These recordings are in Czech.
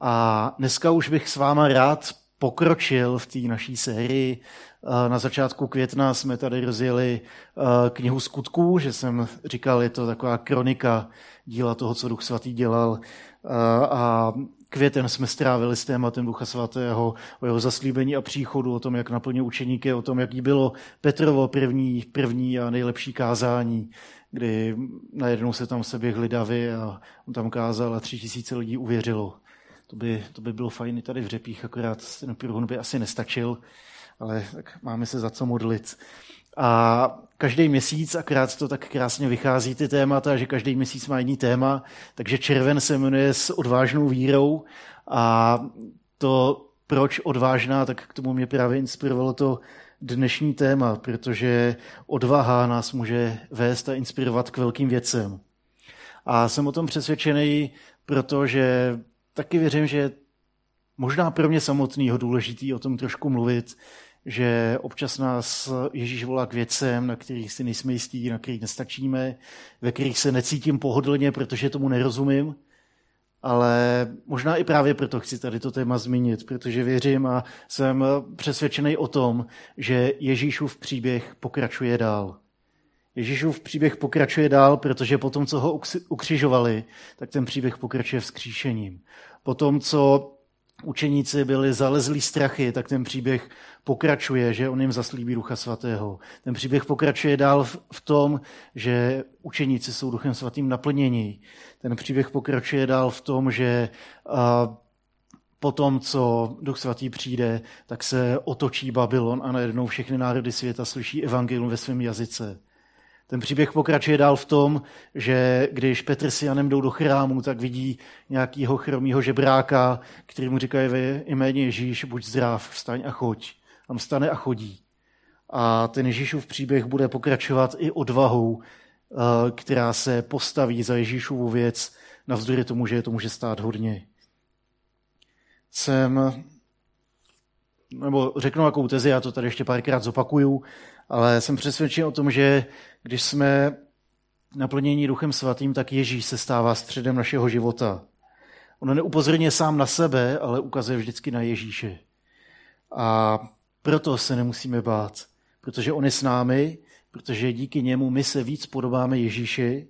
A dneska už bych s váma rád pokročil v té naší sérii. Na začátku května jsme tady rozjeli knihu skutků, že jsem říkal, je to taková kronika díla toho, co Duch Svatý dělal. A květen jsme strávili s tématem Ducha Svatého, o jeho zaslíbení a příchodu, o tom, jak naplnil učeníky, o tom, jaký bylo Petrovo první, první a nejlepší kázání, kdy najednou se tam seběhli davy a on tam kázal a tři tisíce lidí uvěřilo. To by, to by bylo fajn tady v řepích, akorát ten průhon by asi nestačil, ale tak máme se za co modlit. A každý měsíc, akorát to tak krásně vychází ty témata, že každý měsíc má jiný téma, takže červen se jmenuje s odvážnou vírou a to, proč odvážná, tak k tomu mě právě inspirovalo to dnešní téma, protože odvaha nás může vést a inspirovat k velkým věcem. A jsem o tom přesvědčený, protože taky věřím, že možná pro mě samotného důležitý o tom trošku mluvit, že občas nás Ježíš volá k věcem, na kterých si nejsme jistí, na kterých nestačíme, ve kterých se necítím pohodlně, protože tomu nerozumím, ale možná i právě proto chci tady to téma zmínit, protože věřím a jsem přesvědčený o tom, že Ježíšův příběh pokračuje dál. Ježíšův příběh pokračuje dál, protože po tom, co ho ukřižovali, tak ten příběh pokračuje vzkříšením. Po tom, co učeníci byli zalezlí strachy, tak ten příběh pokračuje, že on jim zaslíbí Ducha Svatého. Ten příběh pokračuje dál v tom, že učeníci jsou Duchem Svatým naplnění. Ten příběh pokračuje dál v tom, že po tom, co Duch Svatý přijde, tak se otočí Babylon a najednou všechny národy světa slyší evangelium ve svém jazyce. Ten příběh pokračuje dál v tom, že když Petr s Janem jdou do chrámu, tak vidí nějakého chromího žebráka, který mu říká ve jméně Ježíš, buď zdrav, vstaň a choď. Tam stane a chodí. A ten Ježíšův příběh bude pokračovat i odvahou, eh, která se postaví za Ježíšovu věc, navzdory tomu, že je to může stát hodně. Jsem, nebo řeknu jakou tezi, já to tady ještě párkrát zopakuju, ale jsem přesvědčen o tom, že když jsme naplnění Duchem Svatým, tak Ježíš se stává středem našeho života. On neupozorně sám na sebe, ale ukazuje vždycky na Ježíše. A proto se nemusíme bát, protože on je s námi, protože díky němu my se víc podobáme Ježíši,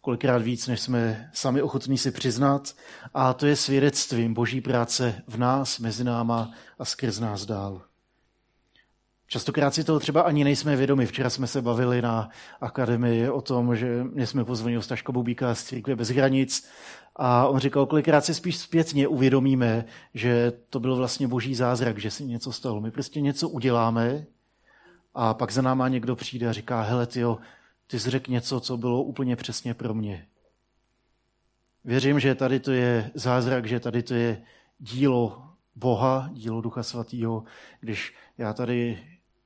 kolikrát víc, než jsme sami ochotní si přiznat. A to je svědectvím Boží práce v nás, mezi náma a skrz nás dál. Častokrát si toho třeba ani nejsme vědomi. Včera jsme se bavili na akademii o tom, že mě jsme pozvali Staško Bubíka z Církve bez hranic a on říkal, kolikrát si spíš zpětně uvědomíme, že to byl vlastně boží zázrak, že si něco stalo. My prostě něco uděláme a pak za náma někdo přijde a říká, hele tyjo, ty jsi řekl něco, co bylo úplně přesně pro mě. Věřím, že tady to je zázrak, že tady to je dílo Boha, dílo Ducha Svatého, když já tady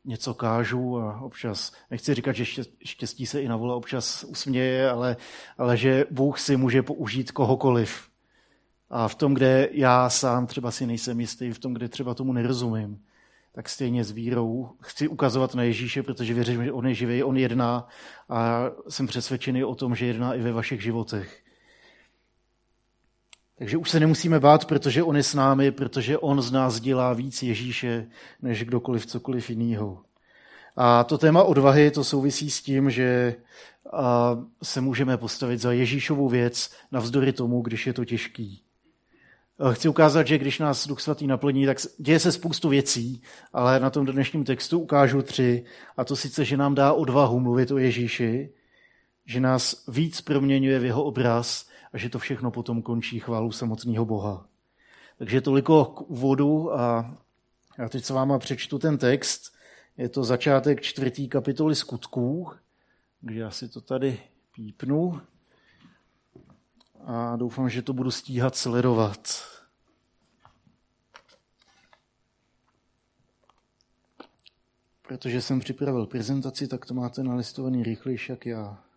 něco kážu a občas, nechci říkat, že štěstí se i na vole občas usměje, ale, ale že Bůh si může použít kohokoliv. A v tom, kde já sám třeba si nejsem jistý, v tom, kde třeba tomu nerozumím, tak stejně s vírou chci ukazovat na Ježíše, protože věřím, že on je živý, on jedná a jsem přesvědčený o tom, že jedná i ve vašich životech. Takže už se nemusíme bát, protože on je s námi, protože on z nás dělá víc Ježíše, než kdokoliv cokoliv jiného. A to téma odvahy, to souvisí s tím, že se můžeme postavit za Ježíšovu věc navzdory tomu, když je to těžký. Chci ukázat, že když nás Duch Svatý naplní, tak děje se spoustu věcí, ale na tom dnešním textu ukážu tři. A to sice, že nám dá odvahu mluvit o Ježíši, že nás víc proměňuje v jeho obraz a že to všechno potom končí chválu samotného Boha. Takže toliko k úvodu a já teď s váma přečtu ten text. Je to začátek čtvrtý kapitoly skutků, takže já si to tady pípnu a doufám, že to budu stíhat sledovat. Protože jsem připravil prezentaci, tak to máte nalistovaný rychlejší jak já.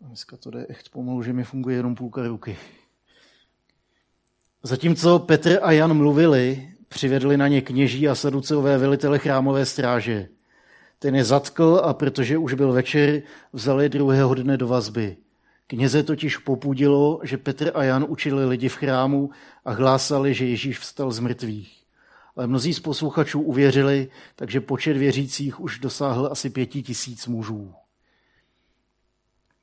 Dneska to jde echt pomalu, že mi funguje jenom půlka ruky. Zatímco Petr a Jan mluvili, přivedli na ně kněží a saduceové velitele chrámové stráže. Ten je zatkl a protože už byl večer, vzali druhého dne do vazby. Kněze totiž popudilo, že Petr a Jan učili lidi v chrámu a hlásali, že Ježíš vstal z mrtvých. Ale mnozí z posluchačů uvěřili, takže počet věřících už dosáhl asi pěti tisíc mužů.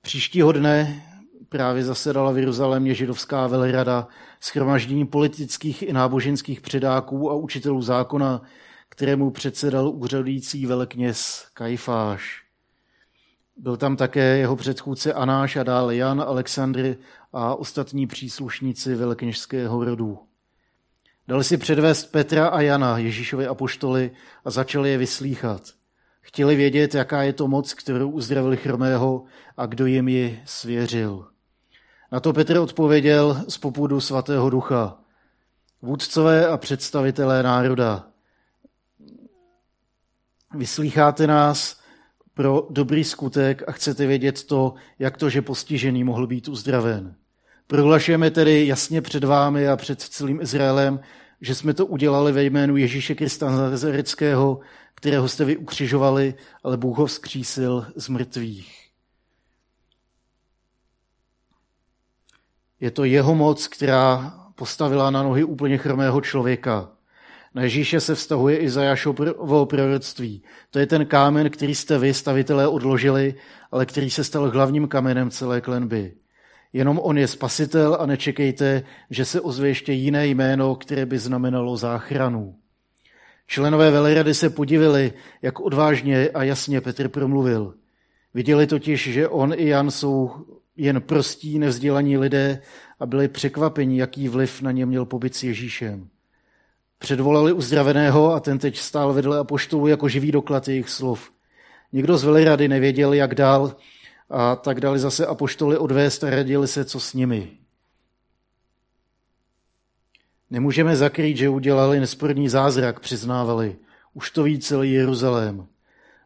Příštího dne právě zasedala v Jeruzalémě židovská velrada, schromaždění politických i náboženských předáků a učitelů zákona, kterému předsedal úřadující velekněz Kajfáš. Byl tam také jeho předchůdce Anáš a dále Jan, Alexandr a ostatní příslušníci velekněžského rodu. Dali si předvést Petra a Jana, Ježíšovi apoštoly, a začali je vyslíchat. Chtěli vědět, jaká je to moc, kterou uzdravili chromého a kdo jim ji svěřil. Na to Petr odpověděl z popudu svatého ducha. Vůdcové a představitelé národa, vyslýcháte nás pro dobrý skutek a chcete vědět to, jak to, že postižený mohl být uzdraven. Prohlašujeme tedy jasně před vámi a před celým Izraelem, že jsme to udělali ve jménu Ježíše Krista Nazareckého, kterého jste vy ukřižovali, ale Bůh ho vzkřísil z mrtvých. Je to jeho moc, která postavila na nohy úplně chromého člověka. Na Ježíše se vztahuje i Zajašovo proroctví. To je ten kámen, který jste vy, stavitelé, odložili, ale který se stal hlavním kamenem celé klenby. Jenom on je spasitel a nečekejte, že se ozve ještě jiné jméno, které by znamenalo záchranu. Členové velerady se podivili, jak odvážně a jasně Petr promluvil. Viděli totiž, že on i Jan jsou jen prostí, nevzdělaní lidé a byli překvapeni, jaký vliv na ně měl pobyt s Ježíšem. Předvolali uzdraveného a ten teď stál vedle apoštolů jako živý doklad jejich slov. Nikdo z velirady nevěděl, jak dál, a tak dali zase apoštoly odvést a radili se, co s nimi. Nemůžeme zakrýt, že udělali nesporný zázrak, přiznávali. Už to ví celý Jeruzalém.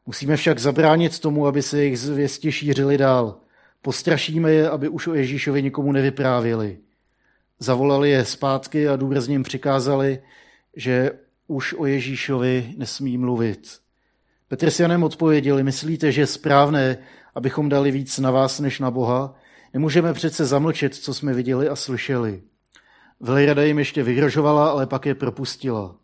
Musíme však zabránit tomu, aby se jejich zvěsti šířili dál. Postrašíme je, aby už o Ježíšovi nikomu nevyprávěli. Zavolali je zpátky a důrazně jim přikázali, že už o Ježíšovi nesmí mluvit. Petr s Janem odpověděli, myslíte, že je správné, abychom dali víc na vás než na Boha? Nemůžeme přece zamlčet, co jsme viděli a slyšeli. Velirada jim ještě vyhrožovala, ale pak je propustila.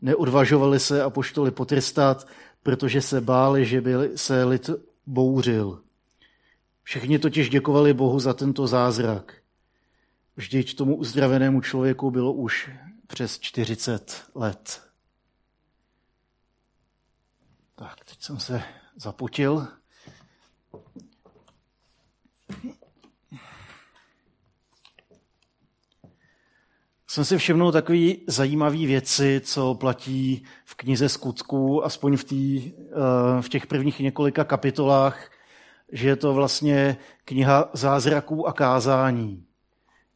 Neodvažovali se a poštoli potrestat, protože se báli, že by se lid bouřil. Všichni totiž děkovali Bohu za tento zázrak. Vždyť tomu uzdravenému člověku bylo už přes 40 let. Tak, teď jsem se zapotil. Jsem si všimnul takové zajímavé věci, co platí v knize skutků, aspoň v, tý, eh, v těch prvních několika kapitolách, že je to vlastně kniha zázraků a kázání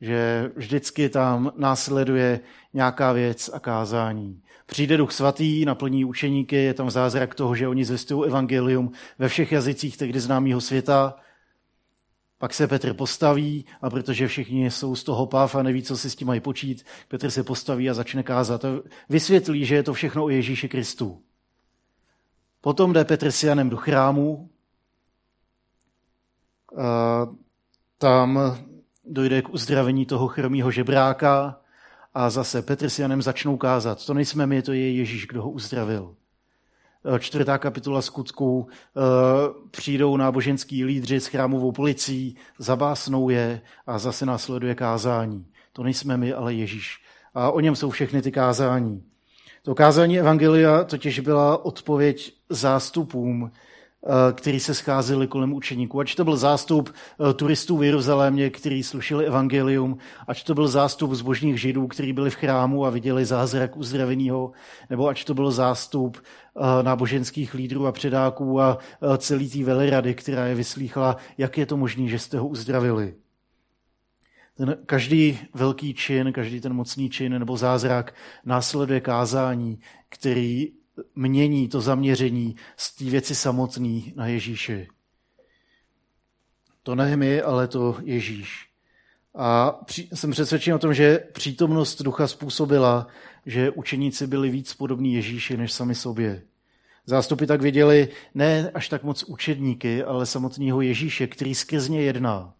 že vždycky tam následuje nějaká věc a kázání. Přijde duch svatý, naplní učeníky, je tam zázrak toho, že oni zvestují evangelium ve všech jazycích tehdy známého světa. Pak se Petr postaví a protože všichni jsou z toho páv a neví, co si s tím mají počít, Petr se postaví a začne kázat. A vysvětlí, že je to všechno o Ježíši Kristu. Potom jde Petr s Janem do chrámu. A tam dojde k uzdravení toho chromího žebráka a zase Petr s Janem začnou kázat. To nejsme my, to je Ježíš, kdo ho uzdravil. E, čtvrtá kapitola skutků. E, přijdou náboženský lídři s chrámovou policií, zabásnou je a zase následuje kázání. To nejsme my, ale Ježíš. A o něm jsou všechny ty kázání. To kázání Evangelia totiž byla odpověď zástupům Eh, který se scházeli kolem učeníků. Ať to byl zástup eh, turistů v Jeruzalémě, kteří slušili evangelium, ať to byl zástup zbožných židů, kteří byli v chrámu a viděli zázrak uzdraveného, nebo ať to byl zástup eh, náboženských lídrů a předáků a celý té velirady, která je vyslýchala, jak je to možné, že jste ho uzdravili. Ten každý velký čin, každý ten mocný čin nebo zázrak následuje kázání, který mění to zaměření z té věci samotný na Ježíše. To ne my, ale to Ježíš. A jsem přesvědčen o tom, že přítomnost ducha způsobila, že učeníci byli víc podobní Ježíši než sami sobě. Zástupy tak viděli ne až tak moc učedníky, ale samotného Ježíše, který skrzně jedná.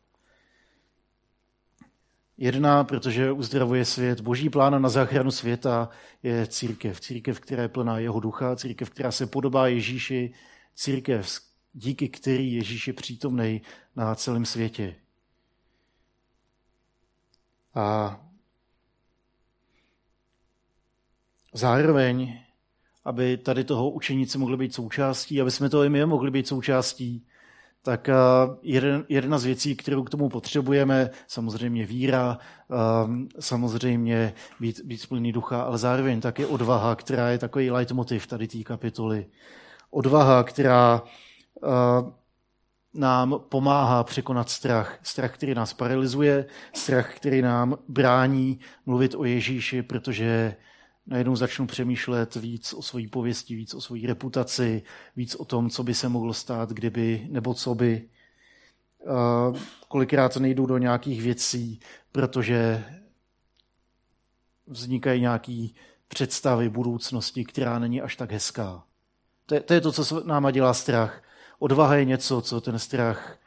Jedná, protože uzdravuje svět. Boží plán na záchranu světa je církev. Církev, která je plná jeho ducha, církev, která se podobá Ježíši, církev, díky který Ježíš je přítomný na celém světě. A zároveň, aby tady toho učeníci mohli být součástí, aby jsme to i my mohli být součástí, tak jeden, jedna z věcí, kterou k tomu potřebujeme, samozřejmě víra, samozřejmě být, být splný ducha, ale zároveň také odvaha, která je takový leitmotiv tady té kapitoly. Odvaha, která nám pomáhá překonat strach. Strach, který nás paralyzuje, strach, který nám brání mluvit o Ježíši, protože najednou začnu přemýšlet víc o své pověsti, víc o své reputaci, víc o tom, co by se mohlo stát, kdyby, nebo co by. Kolikrát nejdu do nějakých věcí, protože vznikají nějaké představy budoucnosti, která není až tak hezká. To je, to je to, co náma dělá strach. Odvaha je něco, co ten strach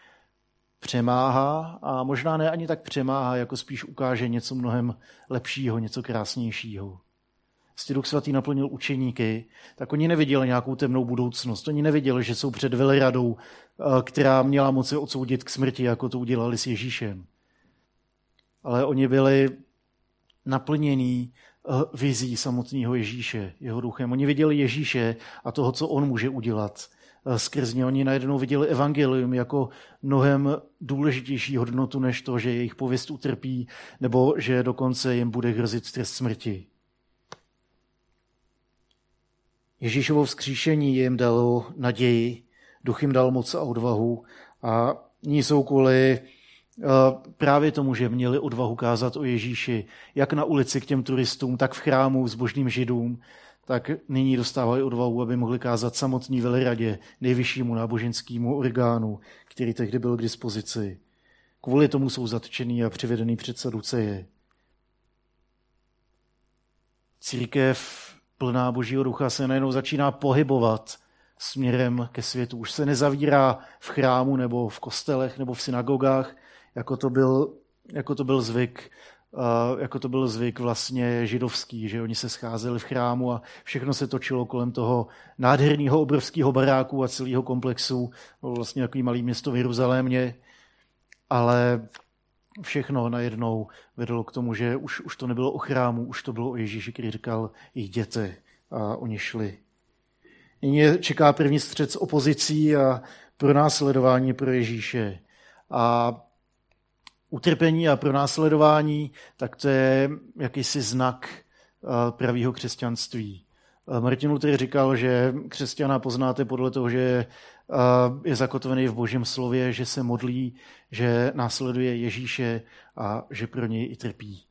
přemáhá a možná ne ani tak přemáhá, jako spíš ukáže něco mnohem lepšího, něco krásnějšího. Jestli Duch Svatý naplnil učeníky, tak oni neviděli nějakou temnou budoucnost. Oni neviděli, že jsou před veleradou, eh, která měla moci odsoudit k smrti, jako to udělali s Ježíšem. Ale oni byli naplnění eh, vizí samotného Ježíše, jeho duchem. Oni viděli Ježíše a toho, co on může udělat Eh, skrz ně oni najednou viděli evangelium jako mnohem důležitější hodnotu, než to, že jejich pověst utrpí, nebo že dokonce jim bude hrozit trest smrti. Ježíšovo vzkříšení jim dalo naději, duch jim dal moc a odvahu a ní jsou kvůli eh, právě tomu, že měli odvahu kázat o Ježíši, jak na ulici k těm turistům, tak v chrámu s božným židům, tak nyní dostávají odvahu, aby mohli kázat samotný veliradě, nejvyššímu náboženskému orgánu, který tehdy byl k dispozici. Kvůli tomu jsou zatčený a přivedený před saduceje. Církev plná božího ducha se najednou začíná pohybovat směrem ke světu. Už se nezavírá v chrámu nebo v kostelech nebo v synagogách, jako to byl, jako to byl zvyk jako to byl zvyk vlastně židovský, že oni se scházeli v chrámu a všechno se točilo kolem toho nádherného obrovského baráku a celého komplexu, bylo vlastně takový malý město v Jeruzalémě, ale všechno najednou vedlo k tomu, že už, už to nebylo o chrámu, už to bylo o Ježíši, který říkal, jděte a oni šli. Nyní čeká první střed s opozicí a pro následování pro Ježíše. A utrpení a pronásledování, tak to je jakýsi znak eh, pravého křesťanství. Eh, Martin Luther říkal, že křesťana poznáte podle toho, že eh, je zakotvený v božím slově, že se modlí, že následuje Ježíše a že pro něj i trpí.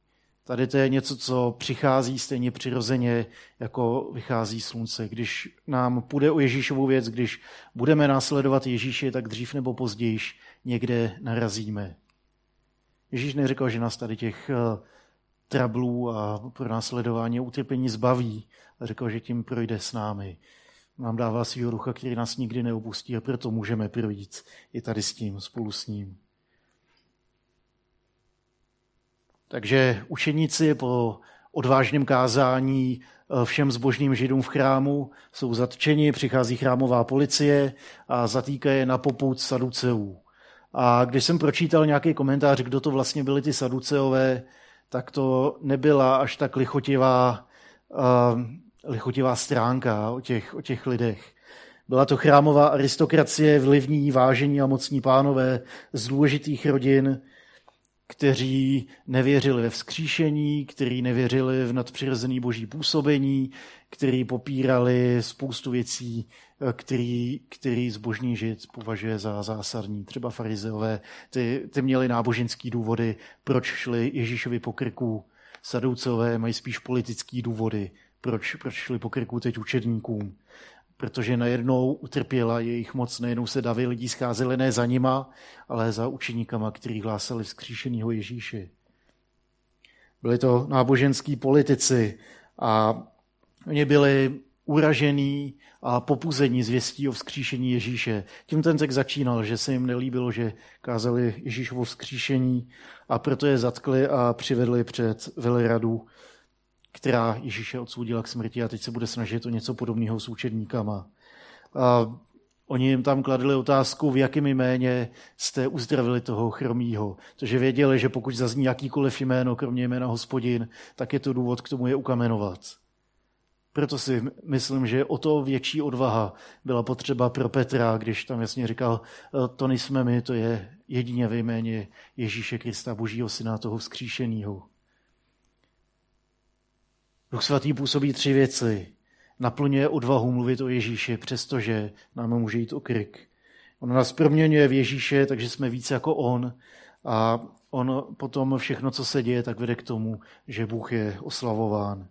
Tady to je něco, co přichází stejně přirozeně, jako vychází slunce. Když nám půjde o Ježíšovu věc, když budeme následovat Ježíše, tak dřív nebo později někde narazíme. Ježíš neřekl, že nás tady těch eh, trablů a pro následování utrpení zbaví. A řekl, že tím projde s námi. Nám dává svého rucha, který nás nikdy neopustí a proto můžeme projít i tady s tím, spolu s ním. Takže učeníci po odvážném kázání eh, všem zbožným židům v chrámu jsou zatčeni, přichází chrámová policie a zatýká je na poput saduceů. A když jsem pročítal nějaký komentář, kdo to vlastně byli ty saduceové, tak to nebyla až tak lichotivá, uh, lichotivá stránka o těch, o těch lidech. Byla to chrámová aristokracie, vlivní, vážení a mocní pánové z důležitých rodin, kteří nevěřili ve vzkříšení, kteří nevěřili v nadpřirozený boží působení, kteří popírali spoustu věcí, který, který zbožný žid považuje za zásadní. Třeba farizeové, ty, ty měli náboženský důvody, proč šli Ježíšovi po krku. Sadoucové mají spíš politický důvody, proč, proč šli po krku teď učedníkům protože najednou utrpěla jejich moc, najednou se davy lidí scházeli ne za nima, ale za učeníkama, kteří hlásali vzkříšenýho Ježíše. Byli to náboženský politici a oni byli uražený a popuzení zvěstí o vzkříšení Ježíše. Tím ten text začínal, že se jim nelíbilo, že kázali Ježíšovo vzkříšení a proto je zatkli a přivedli před veleradu, která Ježíše odsoudila k smrti a teď se bude snažit o něco podobného s učedníkama. A oni jim tam kladli otázku, v jakém jméně jste uzdravili toho chromího. Protože věděli, že pokud zazní jakýkoliv jméno, kromě jména hospodin, tak je to důvod k tomu je ukamenovat. Proto si myslím, že o to větší odvaha byla potřeba pro Petra, když tam jasně říkal, e, to nejsme my, to je jedině ve jméně Ježíše Krista, božího syna, toho vzkříšeného. Duch svatý působí tři věci. Naplňuje odvahu mluvit o Ježíši, přestože nám může jít o krik. On nás proměňuje v Ježíše, takže jsme více jako on. A on potom všechno, co se děje, tak vede k tomu, že Bůh je oslavován.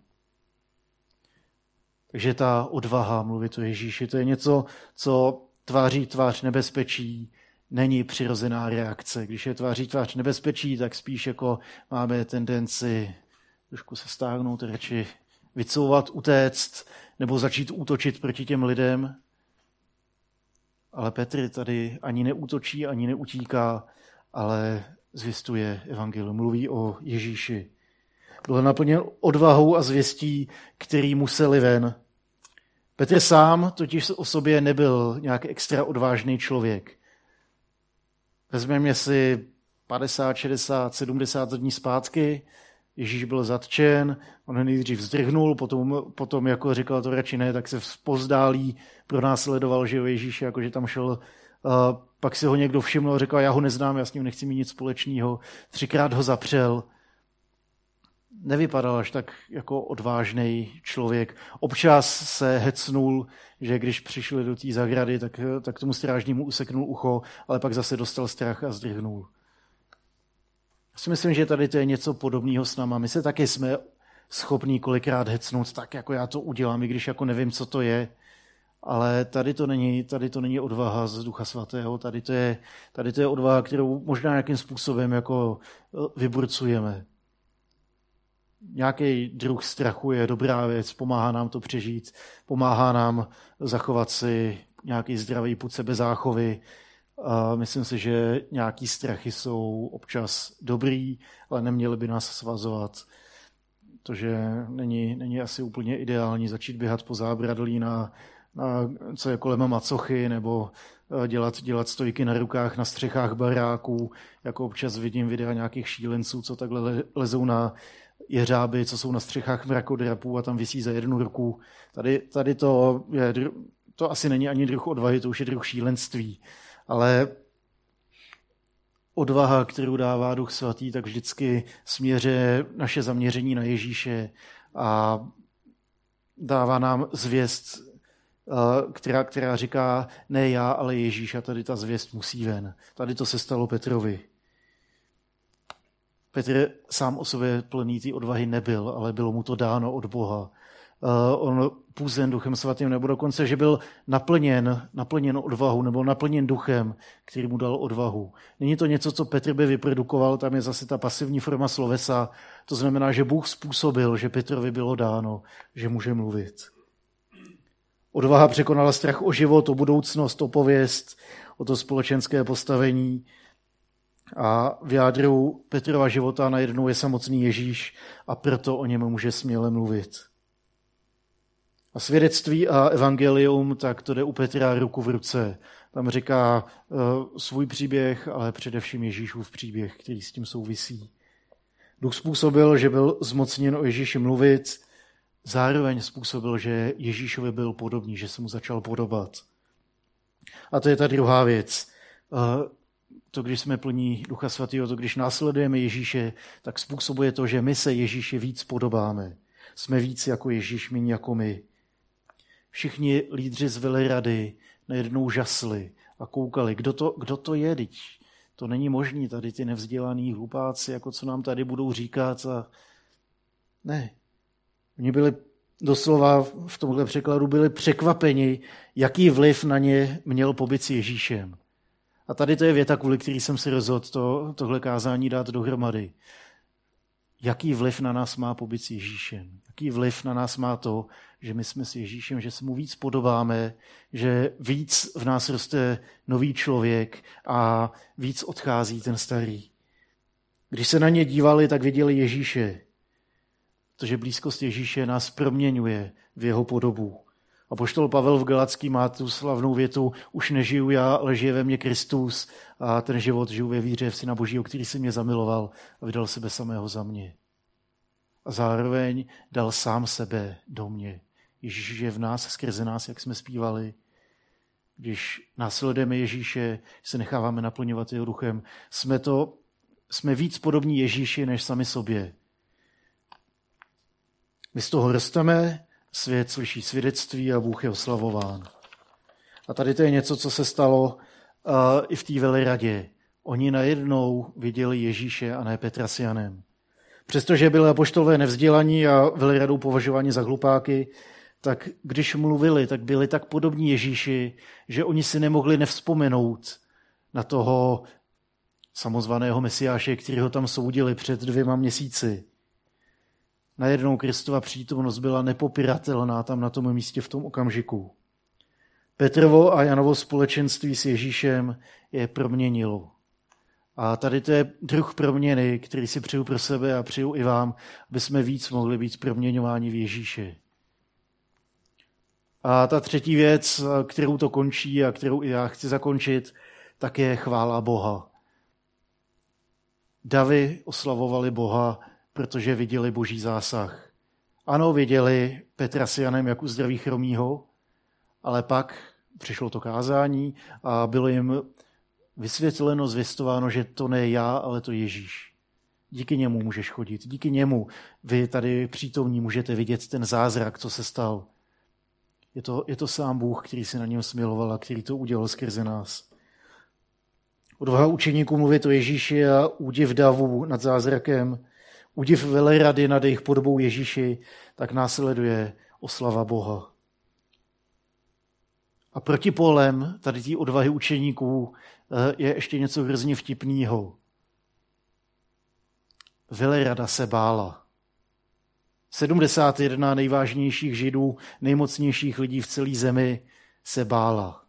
Takže ta odvaha mluvit o Ježíši, to je něco, co tváří tvář nebezpečí, není přirozená reakce. Když je tváří tvář nebezpečí, tak spíš jako máme tendenci trošku se stáhnout, radši vycouvat, utéct nebo začít útočit proti těm lidem. Ale Petr tady ani neútočí, ani neutíká, ale zvěstuje evangelium, mluví o Ježíši. Byl naplněn odvahou a zvěstí, který museli ven. Petr sám totiž o sobě nebyl nějak extra odvážný člověk. Vezmeme si 50, 60, 70 dní zpátky, Ježíš byl zatčen, on nejdřív zdrhnul, potom, potom jako říkal to radši ne, tak se pozdálí, pronásledoval, že Ježíš, jako že tam šel, uh, pak si ho někdo všiml, řekl, já ho neznám, já s ním nechci mít nic společného, třikrát ho zapřel, nevypadal až tak jako odvážný člověk. Občas se hecnul, že když přišli do té zahrady, tak, tak tomu strážnímu useknul ucho, ale pak zase dostal strach a zdrhnul. Já si myslím, že tady to je něco podobného s náma. My se taky jsme schopní kolikrát hecnout tak, jako já to udělám, i když jako nevím, co to je. Ale tady to není, tady to není odvaha z Ducha Svatého, tady to, je, tady to je odvaha, kterou možná nějakým způsobem jako eh, vyburcujeme nějaký druh strachu je dobrá věc, pomáhá nám to přežít, pomáhá nám zachovat si nějaký zdravý put sebezáchovy. A myslím si, že nějaký strachy jsou občas dobrý, ale neměly by nás svazovat. To, že není, není asi úplně ideální začít běhat po zábradlí na, na co je kolem macochy, nebo eh, dělat, dělat stojky na rukách na střechách baráků, jako občas vidím videa nějakých šílenců, co takhle lezou na jeřáby, co jsou na střechách mrakodrapů a tam visí za jednu ruku. Tady, tady to, je, to asi není ani druh odvahy, to už je druh šílenství. Ale odvaha, kterou dává Duch Svatý, tak vždycky směře naše zaměření na Ježíše a dává nám zvěst, eh, která, která říká ne já, ale Ježíš a tady ta zvěst musí ven. Tady to se stalo Petrovi. Petr sám o sobě plný té odvahy nebyl, ale bylo mu to dáno od Boha. Uh, on půzen duchem svatým, nebo dokonce, že byl naplněn, naplněn odvahu, nebo naplněn duchem, který mu dal odvahu. Není to něco, co Petr by vyprodukoval, tam je zase ta pasivní forma slovesa. To znamená, že Bůh způsobil, že Petrovi bylo dáno, že může mluvit. Odvaha překonala strach o život, o budoucnost, o pověst, o to společenské postavení, a v jádru Petrova života najednou je samotný Ježíš a proto o něm může směle mluvit. A svědectví a evangelium, tak to jde u Petra ruku v ruce. Tam říká uh, svůj příběh, ale především Ježíšův příběh, který s tím souvisí. Duch způsobil, že byl zmocněn o Ježíši mluvit, zároveň způsobil, že Ježíšovi byl podobný, že se mu začal podobat. A to je ta druhá věc. Uh, to, když jsme plní Ducha Svatého, to, když následujeme Ježíše, tak způsobuje to, že my se Ježíše víc podobáme. Jsme víc jako Ježíš, méně jako my. Všichni lídři z Velerady najednou žasli a koukali, kdo to, kdo to je, teď. To není možný, tady ty nevzdělaný hlupáci, jako co nám tady budou říkat. A... Ne. Oni byli doslova v tomhle překladu byli překvapeni, jaký vliv na ně měl pobyt s Ježíšem. A tady to je věta, kvůli který jsem si rozhodl to, tohle kázání dát dohromady. Jaký vliv na nás má pobyt s Ježíšem? Jaký vliv na nás má to, že my jsme s Ježíšem, že se mu víc podobáme, že víc v nás roste nový člověk a víc odchází ten starý. Když se na ně dívali, tak viděli Ježíše. Protože blízkost Ježíše nás proměňuje v jeho podobu. A poštol Pavel v Galacký má tu slavnou větu, už nežiju já, ale žije ve mně Kristus a ten život žiju ve víře v Syna Božího, který si mě zamiloval a vydal sebe samého za mě. A zároveň dal sám sebe do mě. Ježíš je v nás, skrze nás, jak jsme zpívali. Když následujeme Ježíše, se necháváme naplňovat jeho duchem, jsme, to, jsme víc podobní Ježíši než sami sobě. My z toho rosteme, svět slyší svědectví a Bůh je oslavován. A tady to je něco, co se stalo uh, i v té veleradě. Oni najednou viděli Ježíše a ne Petra s Janem. Přestože byli apoštolové nevzdělaní a veleradou považováni za hlupáky, tak když mluvili, tak byli tak podobní Ježíši, že oni si nemohli nevzpomenout na toho samozvaného mesiáše, kterého tam soudili před dvěma měsíci. Najednou Kristova přítomnost byla nepopiratelná tam na tom místě v tom okamžiku. Petrovo a Janovo společenství s Ježíšem je proměnilo. A tady to je druh proměny, který si přeju pro sebe a přeju i vám, aby jsme víc mohli být proměňováni v Ježíši. A ta třetí věc, kterou to končí a kterou i já chci zakončit, tak je chvála Boha. Davy oslavovali Boha, protože viděli boží zásah. Ano, viděli Petra s Janem, jak uzdraví chromího, ale pak přišlo to kázání a bylo jim vysvětleno, zvěstováno, že to ne já, ale to Ježíš. Díky němu můžeš chodit, díky němu vy tady přítomní můžete vidět ten zázrak, co se stal. Je to, je to sám Bůh, který se na něm smiloval a který to udělal skrze nás. Odvaha učeníků mluvit o Ježíši a údiv davu nad zázrakem, údiv velerady nad jejich podobou Ježíši, tak následuje oslava Boha. A protipolem tady té odvahy učeníků eh, je ještě něco hrozně vtipného. Velerada se bála. 71 nejvážnějších židů, nejmocnějších lidí v celé zemi se bála.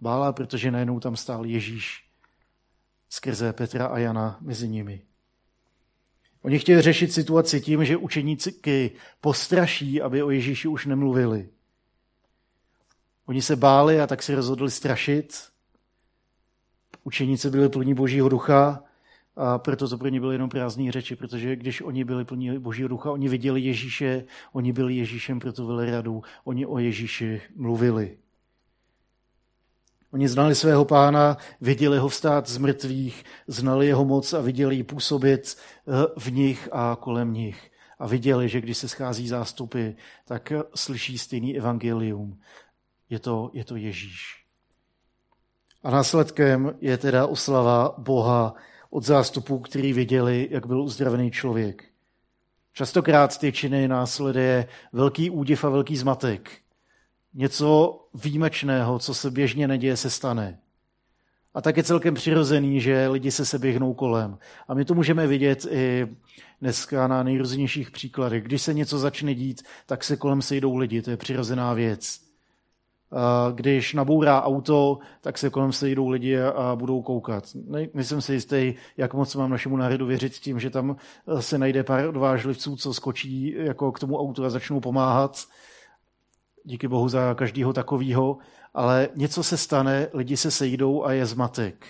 Bála, protože najednou tam stál Ježíš skrze Petra a Jana mezi nimi. Oni chtěli řešit situaci tím, že učeníci postraší, aby o Ježíši už nemluvili. Oni se báli a tak se rozhodli strašit. Učeníci byli plní božího ducha a proto to pro ně byly jenom prázdné řeči, protože když oni byli plní božího ducha, oni viděli Ježíše, oni byli Ježíšem pro tu veleradu, oni o Ježíši mluvili. Oni znali svého pána, viděli ho vstát z mrtvých, znali jeho moc a viděli ji působit eh, v nich a kolem nich. A viděli, že když se schází zástupy, tak slyší stejný evangelium. Je to, je to Ježíš. A následkem je teda oslava Boha od zástupů, který viděli, jak byl uzdravený člověk. Častokrát ty činy následuje velký údiv a velký zmatek. Něco výjimečného, co se běžně neděje, se stane. A tak je celkem přirozený, že lidi se se běhnou kolem. A my to můžeme vidět i dneska na nejrůznějších příkladech. Když se něco začne dít, tak se kolem sejdou lidi, to je přirozená věc. Když nabourá auto, tak se kolem sejdou lidi a budou koukat. Nejsem si jistý, jak moc mám našemu národu věřit tím, že tam se najde pár odvážlivců, co skočí jako k tomu autu a začnou pomáhat. Díky bohu za každého takového. Ale něco se stane, lidi se sejdou a je zmatek.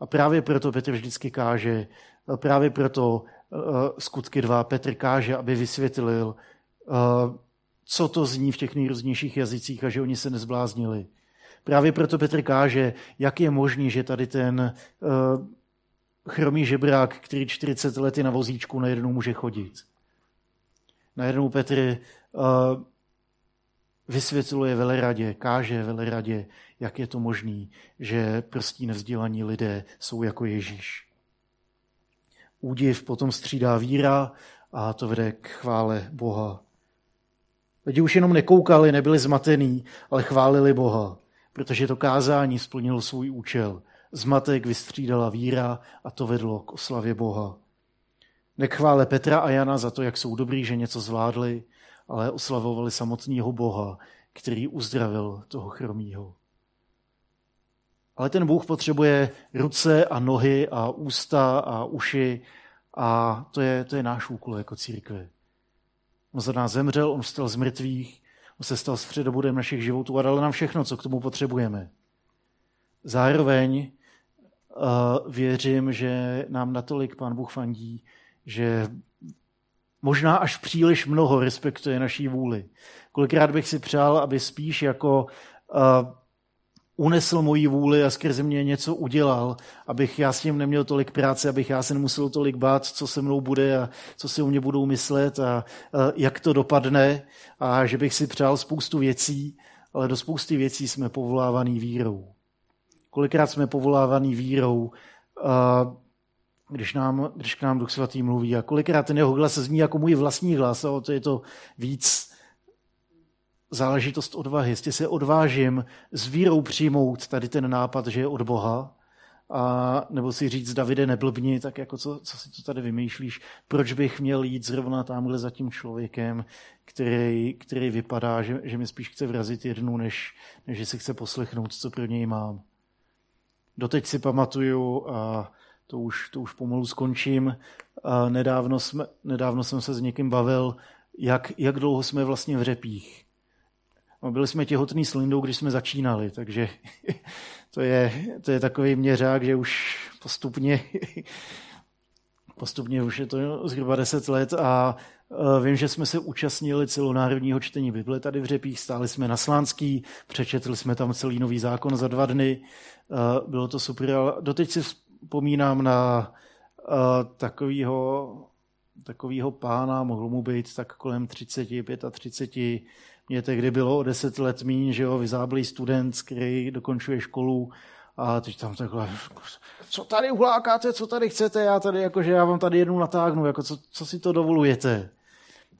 A právě proto Petr vždycky káže, právě proto uh, skutky dva Petr káže, aby vysvětlil, uh, co to zní v těch nejrůznějších jazycích a že oni se nezbláznili. Právě proto Petr káže, jak je možný, že tady ten uh, chromý žebrák, který 40 lety na vozíčku, najednou může chodit. Najednou Petr uh, vysvětluje veleradě, káže veleradě, jak je to možný, že prostí nevzdělaní lidé jsou jako Ježíš. Údiv potom střídá víra a to vede k chvále Boha. Lidi už jenom nekoukali, nebyli zmatený, ale chválili Boha, protože to kázání splnilo svůj účel. Zmatek vystřídala víra a to vedlo k oslavě Boha. Nechvále Petra a Jana za to, jak jsou dobrý, že něco zvládli, ale oslavovali samotného Boha, který uzdravil toho chromího. Ale ten Bůh potřebuje ruce a nohy a ústa a uši a to je, to je náš úkol jako církve. On za nás zemřel, on vstal z mrtvých, on se stal středobodem našich životů a dal nám všechno, co k tomu potřebujeme. Zároveň uh, věřím, že nám natolik Pán Bůh fandí, že možná až příliš mnoho respektuje naší vůli. Kolikrát bych si přál, aby spíš jako uh, unesl moji vůli a skrze mě něco udělal, abych já s tím neměl tolik práce, abych já se nemusel tolik bát, co se mnou bude a co si o mě budou myslet a, a jak to dopadne a že bych si přál spoustu věcí, ale do spousty věcí jsme povolávaný vírou. Kolikrát jsme povolávaný vírou, a když, nám, když k nám Duch Svatý mluví a kolikrát ten jeho hlas zní jako můj vlastní hlas, a to je to víc záležitost odvahy, jestli se odvážím s vírou přijmout tady ten nápad, že je od Boha, a nebo si říct, Davide, neblbni, tak jako co, co si to tady vymýšlíš, proč bych měl jít zrovna tamhle za tím člověkem, který, který vypadá, že, že mi spíš chce vrazit jednu, než, než že si chce poslechnout, co pro něj mám. Doteď si pamatuju, a to už, to už pomalu skončím, a nedávno, jsme, nedávno jsem se s někým bavil, jak, jak dlouho jsme vlastně v řepích. No, byli jsme těhotný s Lindou, když jsme začínali, takže to je, to je takový měřák, že už postupně, postupně už je to zhruba 10 let a vím, že jsme se účastnili celonárodního čtení Bible tady v Řepích, stáli jsme na Slánský, přečetli jsme tam celý nový zákon za dva dny, bylo to super, ale doteď si vzpomínám na takového takovýho pána, mohl mu být tak kolem 30, 35, mě tehdy bylo o deset let míň, že jo, vyzáblý student, který dokončuje školu a teď tam takhle, co tady uhlákáte, co tady chcete, já tady, jakože já vám tady jednu natáhnu, jako co, co si to dovolujete.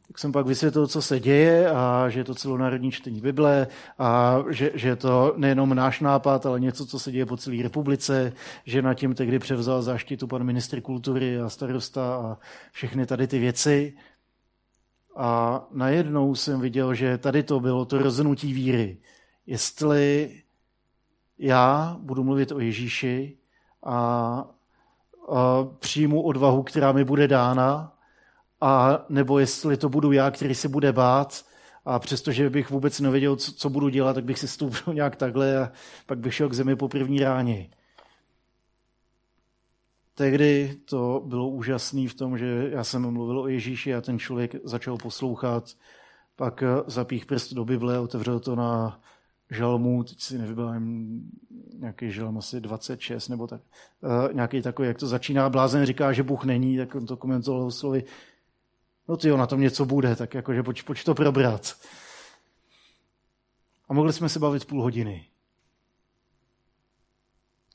Tak jsem pak vysvětlil, co se děje a že je to celonárodní čtení Bible a že, že je to nejenom náš nápad, ale něco, co se děje po celé republice, že na tím tehdy převzal záštitu pan ministr kultury a starosta a všechny tady ty věci. A najednou jsem viděl, že tady to bylo to rozhodnutí víry. Jestli já budu mluvit o Ježíši a, a přijmu odvahu, která mi bude dána, a nebo jestli to budu já, který se bude bát a přestože bych vůbec nevěděl, co, co budu dělat, tak bych si stoupil nějak takhle a pak bych šel k zemi po první ráně. Tehdy to bylo úžasné v tom, že já jsem mluvil o Ježíši a ten člověk začal poslouchat, pak zapích prst do Bible, otevřel to na žalmu, teď si nevybavím, nějaký žalm asi 26 nebo tak, uh, nějaký takový, jak to začíná, blázen říká, že Bůh není, tak on to komentoval slovy, no ty na tom něco bude, tak jakože pojď, pojď to probrat. A mohli jsme se bavit půl hodiny.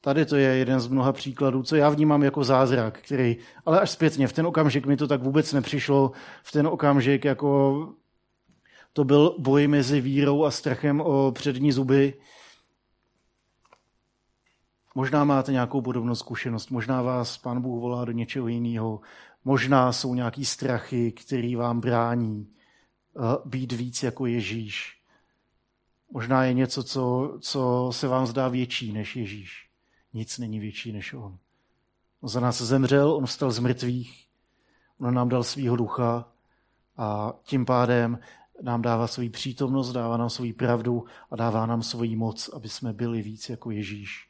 Tady to je jeden z mnoha příkladů, co já vnímám jako zázrak, který, ale až zpětně, v ten okamžik mi to tak vůbec nepřišlo, v ten okamžik jako to byl boj mezi vírou a strachem o přední zuby. Možná máte nějakou podobnou zkušenost, možná vás Pán Bůh volá do něčeho jiného, možná jsou nějaký strachy, který vám brání eh, být víc jako Ježíš. Možná je něco, co, co se vám zdá větší než Ježíš. Nic není větší než on. On za nás zemřel, on vstal z mrtvých, on nám dal svýho ducha a tím pádem nám dává svoji přítomnost, dává nám svoji pravdu a dává nám svoji moc, aby jsme byli víc jako Ježíš.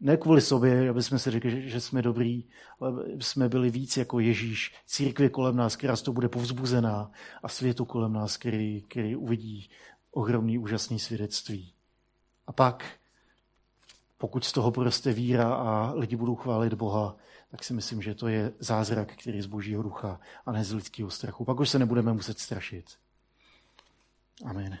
Ne kvůli sobě, aby jsme si řekli, že jsme dobrý, ale aby jsme byli víc jako Ježíš. Církvi kolem nás, která z toho bude povzbuzená a světu kolem nás, který, který uvidí ohromný, úžasný svědectví. A pak pokud z toho poroste víra a lidi budou chválit Boha, tak si myslím, že to je zázrak, který je z božího ducha a ne z lidského strachu. Pak už se nebudeme muset strašit. Amen.